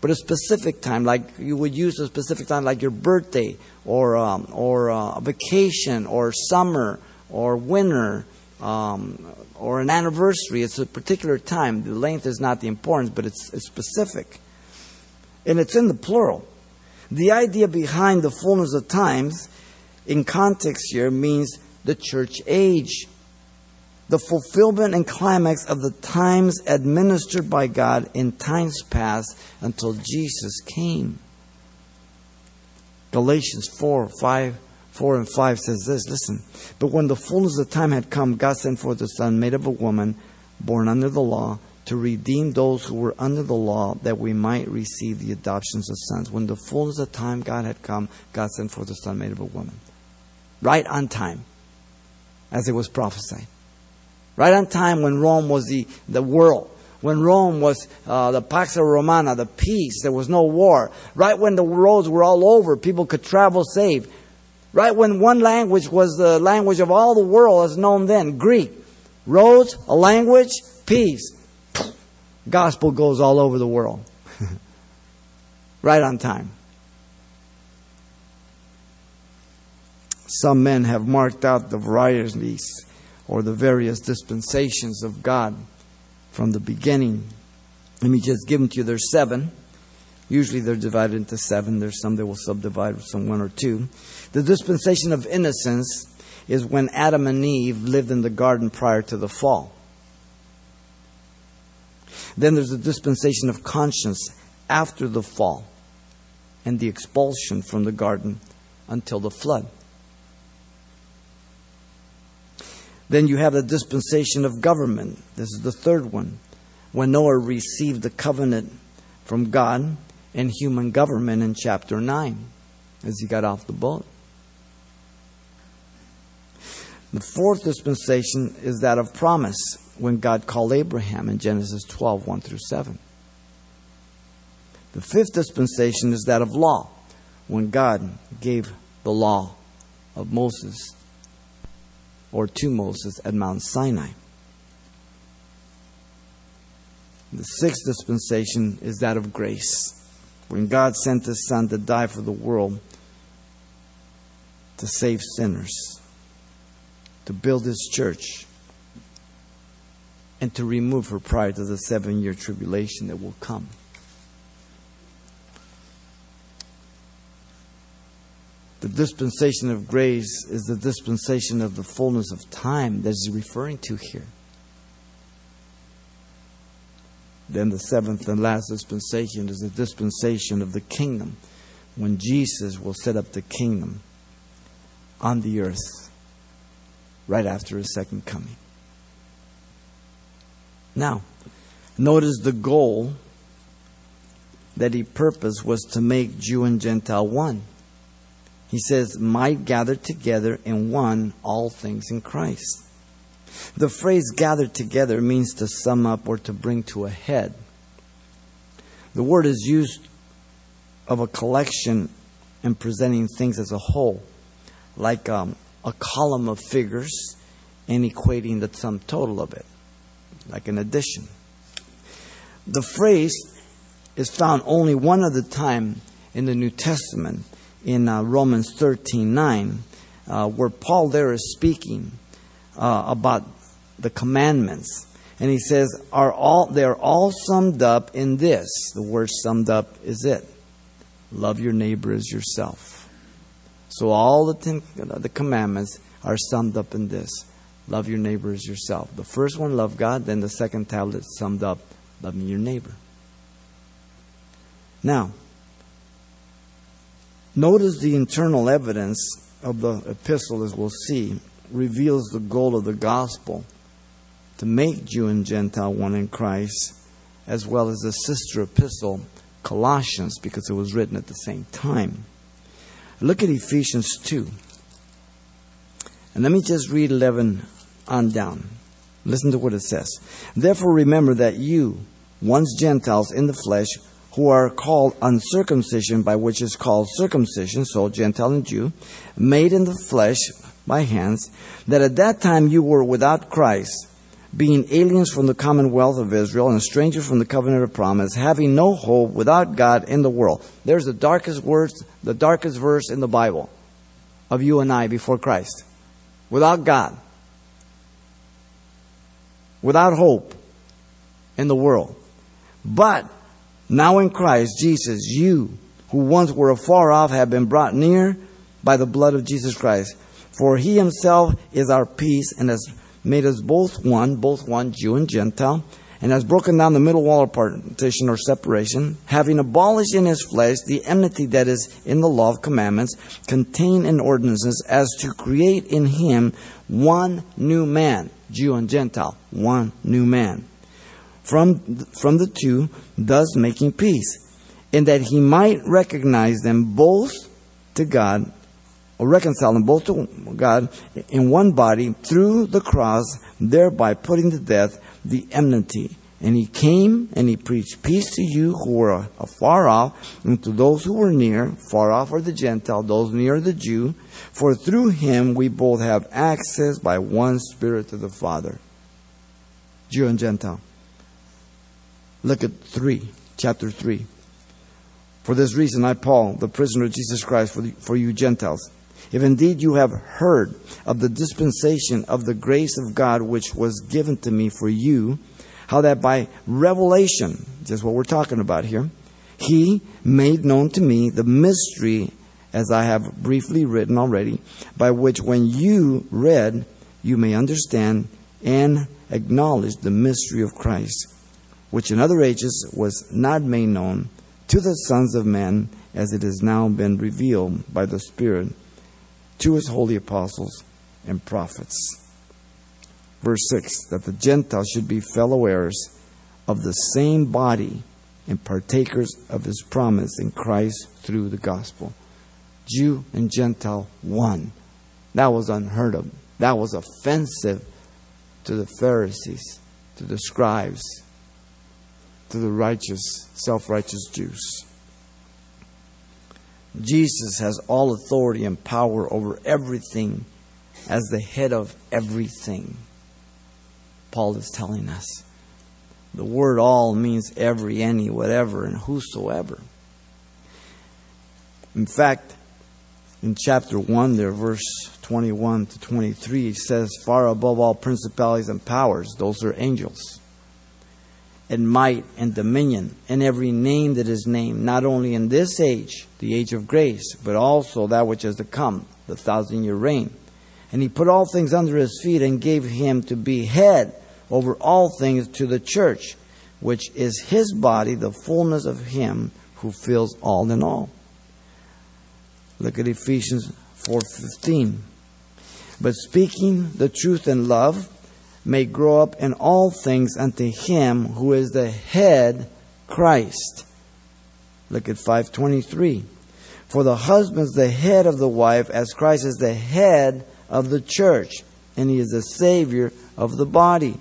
but a specific time, like you would use a specific time, like your birthday, or um, or uh, a vacation, or summer, or winter, um, or an anniversary. It's a particular time. The length is not the importance, but it's, it's specific, and it's in the plural. The idea behind the fullness of times in context here means the church age, the fulfillment and climax of the times administered by God in times past until Jesus came. Galatians 4 5 4 and 5 says this listen, but when the fullness of time had come, God sent forth a Son made of a woman, born under the law to redeem those who were under the law that we might receive the adoptions of sons. When the fullness of time God had come, God sent forth a son made of a woman. Right on time, as it was prophesied. Right on time when Rome was the, the world. When Rome was uh, the Pax Romana, the peace, there was no war. Right when the roads were all over, people could travel safe. Right when one language was the language of all the world as known then, Greek. Roads, a language, peace gospel goes all over the world. right on time. Some men have marked out the varieties or the various dispensations of God from the beginning. Let me just give them to you. There's seven. Usually they're divided into seven. There's some that will subdivide some one or two. The dispensation of innocence is when Adam and Eve lived in the garden prior to the fall. Then there's the dispensation of conscience after the fall and the expulsion from the garden until the flood. Then you have the dispensation of government. This is the third one. When Noah received the covenant from God and human government in chapter 9 as he got off the boat. The fourth dispensation is that of promise when God called Abraham in Genesis 12 1 through 7. The fifth dispensation is that of law, when God gave the law of Moses or to Moses at Mount Sinai. The sixth dispensation is that of grace, when God sent His Son to die for the world to save sinners, to build His church and to remove her prior to the seven year tribulation that will come. The dispensation of grace is the dispensation of the fullness of time that is referring to here. Then the seventh and last dispensation is the dispensation of the kingdom, when Jesus will set up the kingdom on the earth right after his second coming. Now, notice the goal that he purposed was to make Jew and Gentile one. He says, might gather together in one all things in Christ. The phrase gathered together means to sum up or to bring to a head. The word is used of a collection and presenting things as a whole, like um, a column of figures and equating the sum total of it, like an addition. The phrase is found only one other time in the New Testament, in uh, Romans 13 9, uh, where Paul there is speaking uh, about the commandments. And he says, are all, they're all summed up in this. The word summed up is it. Love your neighbor as yourself. So all the, ten, the commandments are summed up in this. Love your neighbor as yourself. The first one, love God. Then the second tablet summed up, loving your neighbor. Now, notice the internal evidence of the epistle, as we'll see, reveals the goal of the gospel to make Jew and Gentile one in Christ, as well as the sister epistle, Colossians, because it was written at the same time. Look at Ephesians 2. And let me just read 11 on down. Listen to what it says. Therefore, remember that you, once Gentiles in the flesh, who are called uncircumcision, by which is called circumcision, so Gentile and Jew, made in the flesh by hands, that at that time you were without Christ, being aliens from the commonwealth of Israel and strangers from the covenant of promise, having no hope without God in the world. There's the darkest words, the darkest verse in the Bible of you and I before Christ. Without God. Without hope in the world. But now in Christ Jesus, you who once were afar off have been brought near by the blood of Jesus Christ. For he himself is our peace and has made us both one, both one, Jew and Gentile, and has broken down the middle wall of partition or separation, having abolished in his flesh the enmity that is in the law of commandments, contained in ordinances, as to create in him one new man, Jew and Gentile, one new man. From, from the two, thus making peace, in that he might recognize them both to God or reconcile them both to God in one body through the cross, thereby putting to death the enmity. And he came and he preached peace to you who were afar off, and to those who were near. Far off are the Gentile, those near the Jew. For through him we both have access by one Spirit to the Father. Jew and Gentile. Look at 3, chapter 3. For this reason, I, Paul, the prisoner of Jesus Christ, for, the, for you Gentiles, if indeed you have heard of the dispensation of the grace of God which was given to me for you, how that by revelation, just what we're talking about here, he made known to me the mystery, as I have briefly written already, by which when you read, you may understand and acknowledge the mystery of Christ, which in other ages was not made known to the sons of men, as it has now been revealed by the Spirit to his holy apostles and prophets. Verse 6 that the Gentiles should be fellow heirs of the same body and partakers of his promise in Christ through the gospel. Jew and Gentile one. That was unheard of. That was offensive to the Pharisees, to the scribes, to the righteous, self righteous Jews. Jesus has all authority and power over everything as the head of everything. Paul is telling us. The word all means every, any, whatever, and whosoever. In fact, in chapter 1, there, verse 21 to 23, it says, Far above all principalities and powers, those are angels, and might and dominion, and every name that is named, not only in this age, the age of grace, but also that which is to come, the thousand year reign. And he put all things under his feet and gave him to be head over all things to the church, which is his body, the fullness of him who fills all in all. Look at Ephesians 4:15. But speaking the truth in love may grow up in all things unto him who is the head Christ. Look at 523. For the husband is the head of the wife as Christ is the head of the church and he is the savior of the body.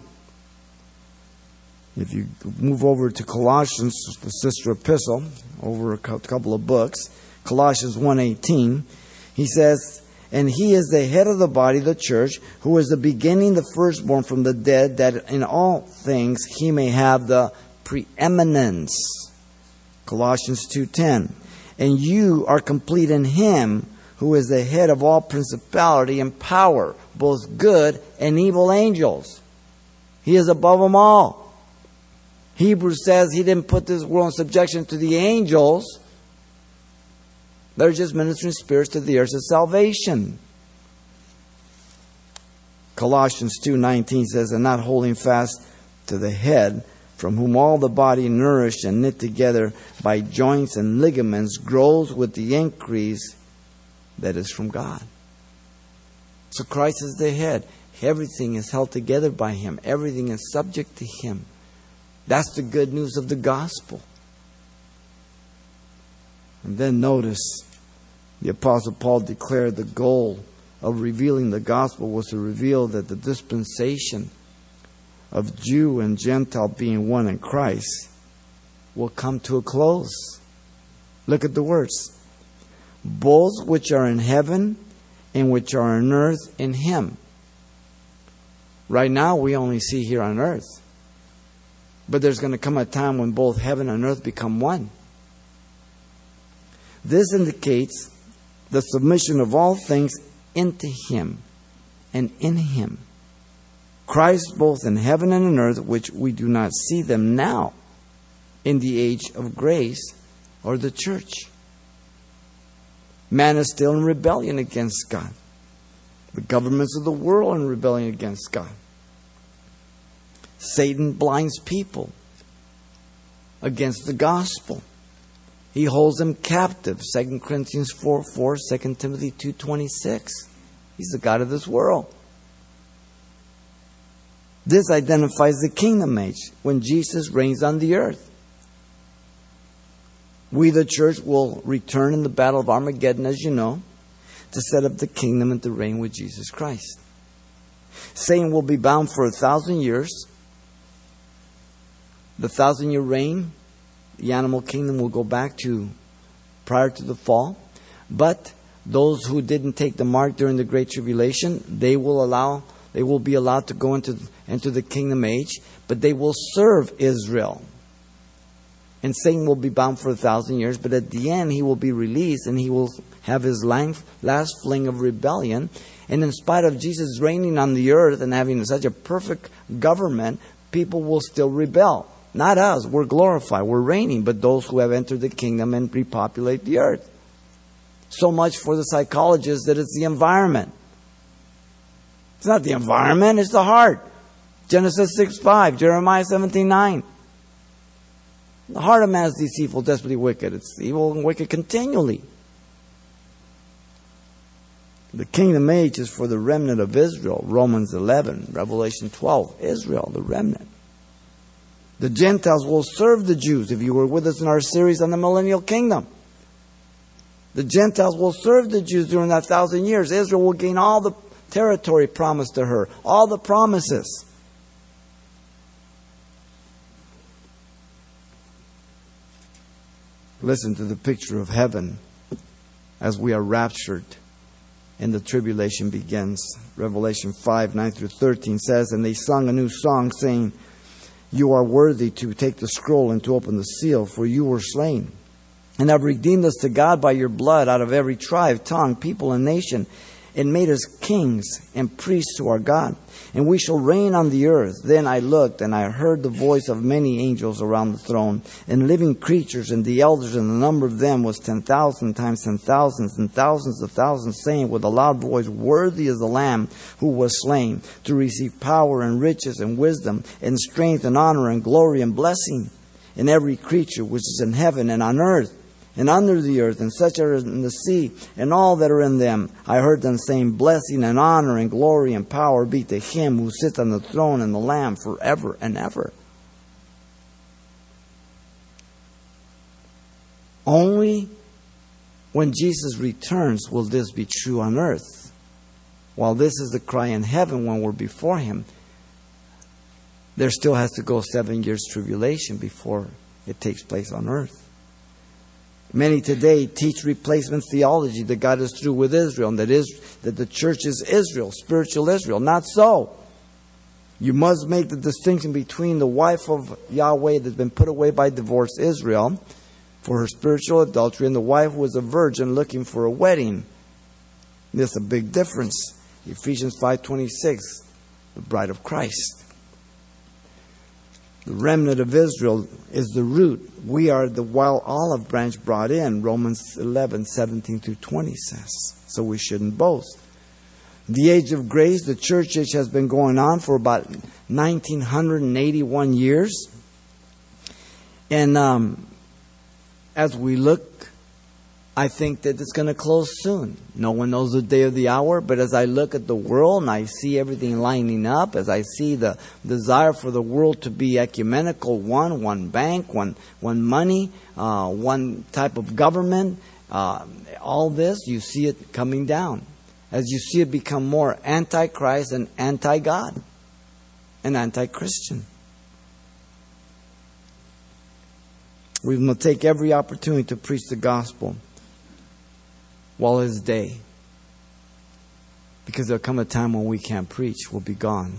If you move over to Colossians, the sister epistle, over a couple of books, Colossians 1:18, he says, "And he is the head of the body, the church, who is the beginning, the firstborn from the dead, that in all things he may have the preeminence." Colossians 2:10. And you are complete in him who is the head of all principality and power, both good and evil angels. He is above them all. Hebrews says he didn't put this world in subjection to the angels. They're just ministering spirits to the heirs of salvation. Colossians 2:19 says, "And not holding fast to the head, from whom all the body nourished and knit together by joints and ligaments grows with the increase that is from God." So Christ is the head. Everything is held together by him. Everything is subject to him. That's the good news of the gospel. And then notice the Apostle Paul declared the goal of revealing the gospel was to reveal that the dispensation of Jew and Gentile being one in Christ will come to a close. Look at the words. Both which are in heaven and which are on earth in Him. Right now, we only see here on earth. But there's going to come a time when both heaven and earth become one. This indicates the submission of all things into Him and in Him. Christ both in heaven and in earth, which we do not see them now in the age of grace or the church. Man is still in rebellion against God. The governments of the world are in rebellion against God. Satan blinds people against the gospel. He holds them captive. 2 Corinthians 4 4, 2 Timothy 2 26. He's the God of this world. This identifies the kingdom age when Jesus reigns on the earth. We, the church, will return in the battle of Armageddon, as you know, to set up the kingdom and to reign with Jesus Christ. Satan will be bound for a thousand years the thousand year reign, the animal kingdom will go back to prior to the fall. But those who didn't take the mark during the great tribulation, they will allow they will be allowed to go into into the kingdom age, but they will serve Israel. And Satan will be bound for a thousand years, but at the end he will be released and he will have his last fling of rebellion. And in spite of Jesus reigning on the earth and having such a perfect government, people will still rebel. Not us. We're glorified. We're reigning, but those who have entered the kingdom and repopulate the earth. So much for the psychologists that it's the environment. It's not the environment, it's the heart. Genesis 6 5, Jeremiah 17 9. The heart of man is deceitful, desperately wicked. It's evil and wicked continually. The kingdom age is for the remnant of Israel, Romans 11, Revelation 12. Israel, the remnant. The Gentiles will serve the Jews, if you were with us in our series on the millennial kingdom. The Gentiles will serve the Jews during that thousand years. Israel will gain all the territory promised to her, all the promises. Listen to the picture of heaven as we are raptured and the tribulation begins. Revelation 5 9 through 13 says, And they sung a new song, saying, you are worthy to take the scroll and to open the seal, for you were slain. And have redeemed us to God by your blood out of every tribe, tongue, people, and nation, and made us kings and priests to our God, and we shall reign on the earth. Then I looked, and I heard the voice of many angels around the throne, and living creatures, and the elders, and the number of them was ten thousand times ten thousands, and thousands of thousands, saying with a loud voice, Worthy is the Lamb who was slain, to receive power and riches and wisdom, and strength and honor and glory and blessing. And every creature which is in heaven and on earth and under the earth, and such as are in the sea, and all that are in them. I heard them saying, Blessing and honor and glory and power be to him who sits on the throne and the Lamb forever and ever. Only when Jesus returns will this be true on earth. While this is the cry in heaven when we're before him, there still has to go seven years tribulation before it takes place on earth. Many today teach replacement theology that God is through with Israel and that, is, that the church is Israel, spiritual Israel. Not so. You must make the distinction between the wife of Yahweh that's been put away by divorce, Israel, for her spiritual adultery, and the wife who is a virgin looking for a wedding. There's a big difference. Ephesians 5.26, the bride of Christ. The remnant of Israel is the root. We are the wild olive branch brought in, Romans 11, 17 through 20 says. So we shouldn't boast. The age of grace, the church age, has been going on for about 1981 years. And um, as we look I think that it's going to close soon. No one knows the day or the hour, but as I look at the world and I see everything lining up, as I see the desire for the world to be ecumenical, one, one bank, one, one money, uh, one type of government, uh, all this, you see it coming down. As you see it become more anti-Christ and anti-God and anti-Christian. We must take every opportunity to preach the gospel while it's day. Because there'll come a time when we can't preach, we'll be gone.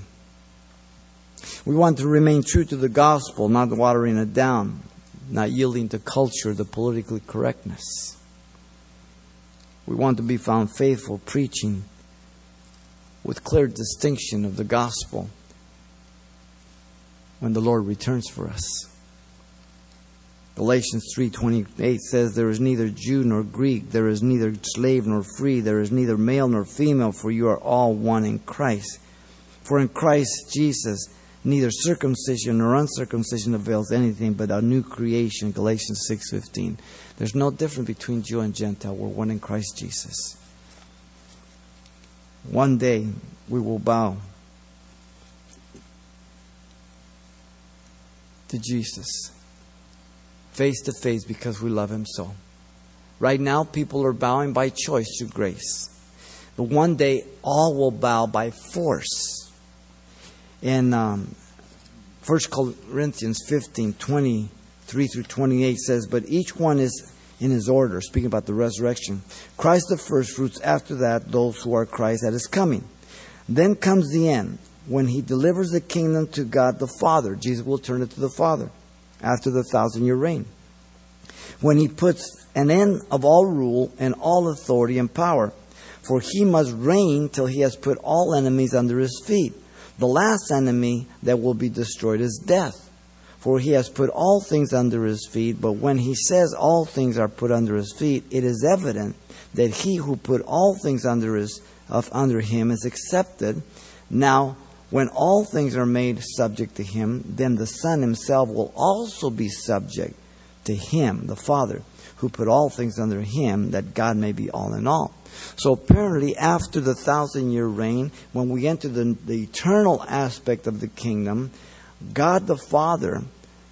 We want to remain true to the gospel, not watering it down, not yielding to culture, the politically correctness. We want to be found faithful, preaching with clear distinction of the gospel when the Lord returns for us. Galatians 3:28 says there is neither Jew nor Greek, there is neither slave nor free, there is neither male nor female, for you are all one in Christ. For in Christ Jesus neither circumcision nor uncircumcision avails anything but a new creation Galatians 6:15. There's no difference between Jew and Gentile, we're one in Christ Jesus. One day we will bow to Jesus face to face because we love Him so. Right now, people are bowing by choice to grace. But one day, all will bow by force. In um, 1 Corinthians 15 23 through 28 says, But each one is in his order, speaking about the resurrection. Christ the first fruits, after that, those who are Christ at his coming. Then comes the end, when he delivers the kingdom to God the Father. Jesus will turn it to the Father after the thousand year reign. When he puts an end of all rule and all authority and power. For he must reign till he has put all enemies under his feet. The last enemy that will be destroyed is death. For he has put all things under his feet, but when he says all things are put under his feet, it is evident that he who put all things under his under him is accepted. Now when all things are made subject to him, then the Son himself will also be subject to him, the Father, who put all things under him, that God may be all in all. So apparently, after the thousand year reign, when we enter the, the eternal aspect of the kingdom, God the Father,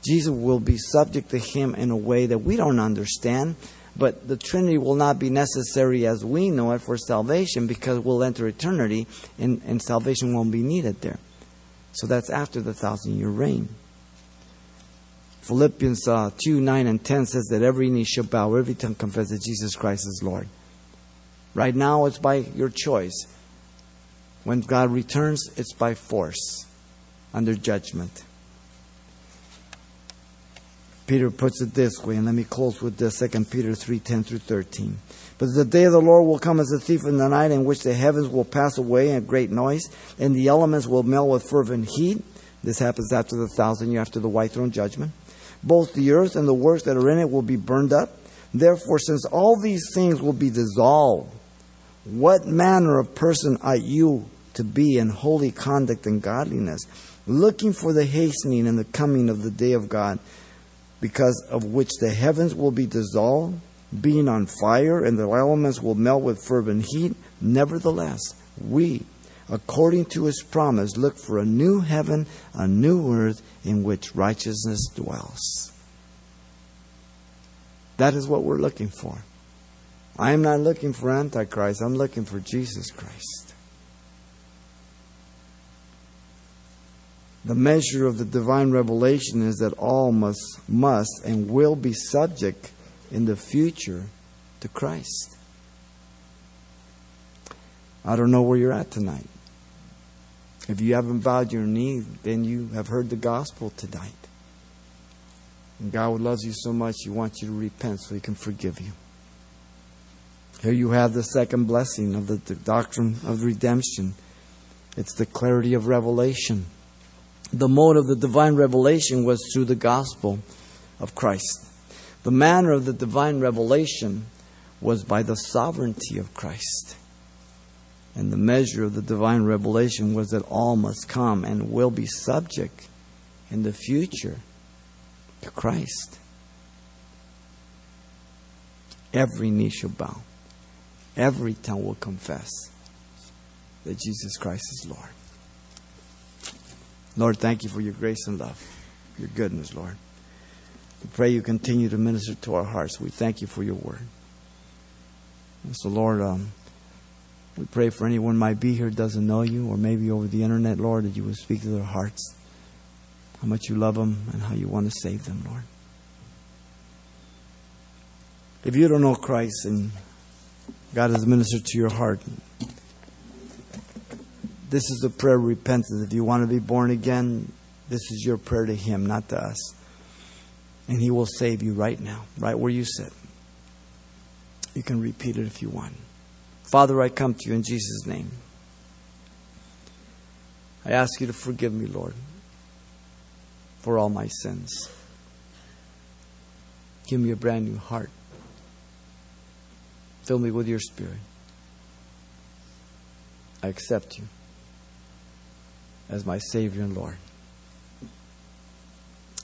Jesus will be subject to him in a way that we don't understand. But the Trinity will not be necessary as we know it for salvation because we'll enter eternity and, and salvation won't be needed there. So that's after the thousand year reign. Philippians uh, 2 9 and 10 says that every knee shall bow, every tongue confess that Jesus Christ is Lord. Right now, it's by your choice. When God returns, it's by force, under judgment. Peter puts it this way, and let me close with this 2 Peter 3 10 through 13. But the day of the Lord will come as a thief in the night, in which the heavens will pass away in a great noise, and the elements will melt with fervent heat. This happens after the thousand year after the white throne judgment. Both the earth and the works that are in it will be burned up. Therefore, since all these things will be dissolved, what manner of person are you to be in holy conduct and godliness, looking for the hastening and the coming of the day of God, because of which the heavens will be dissolved, being on fire, and the elements will melt with fervent heat? Nevertheless, we, according to his promise, look for a new heaven, a new earth in which righteousness dwells. That is what we're looking for. I am not looking for Antichrist, I'm looking for Jesus Christ. The measure of the divine revelation is that all must, must and will be subject in the future to Christ. I don't know where you're at tonight. If you haven't bowed your knee, then you have heard the gospel tonight. And God loves you so much, He wants you to repent so He can forgive you. Here you have the second blessing of the, the doctrine of redemption. It's the clarity of revelation. The mode of the divine revelation was through the gospel of Christ. The manner of the divine revelation was by the sovereignty of Christ. And the measure of the divine revelation was that all must come and will be subject in the future to Christ. Every knee shall bow every tongue will confess that Jesus Christ is Lord. Lord, thank you for your grace and love, your goodness, Lord. We pray you continue to minister to our hearts. We thank you for your word. And so, Lord, um, we pray for anyone might be here doesn't know you, or maybe over the internet, Lord, that you would speak to their hearts, how much you love them and how you want to save them, Lord. If you don't know Christ and God has ministered to your heart. This is the prayer of repentance. If you want to be born again, this is your prayer to Him, not to us. And He will save you right now, right where you sit. You can repeat it if you want. Father, I come to you in Jesus' name. I ask you to forgive me, Lord, for all my sins. Give me a brand new heart. Fill me with your spirit. I accept you as my Savior and Lord.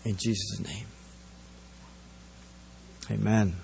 In Jesus' name. Amen.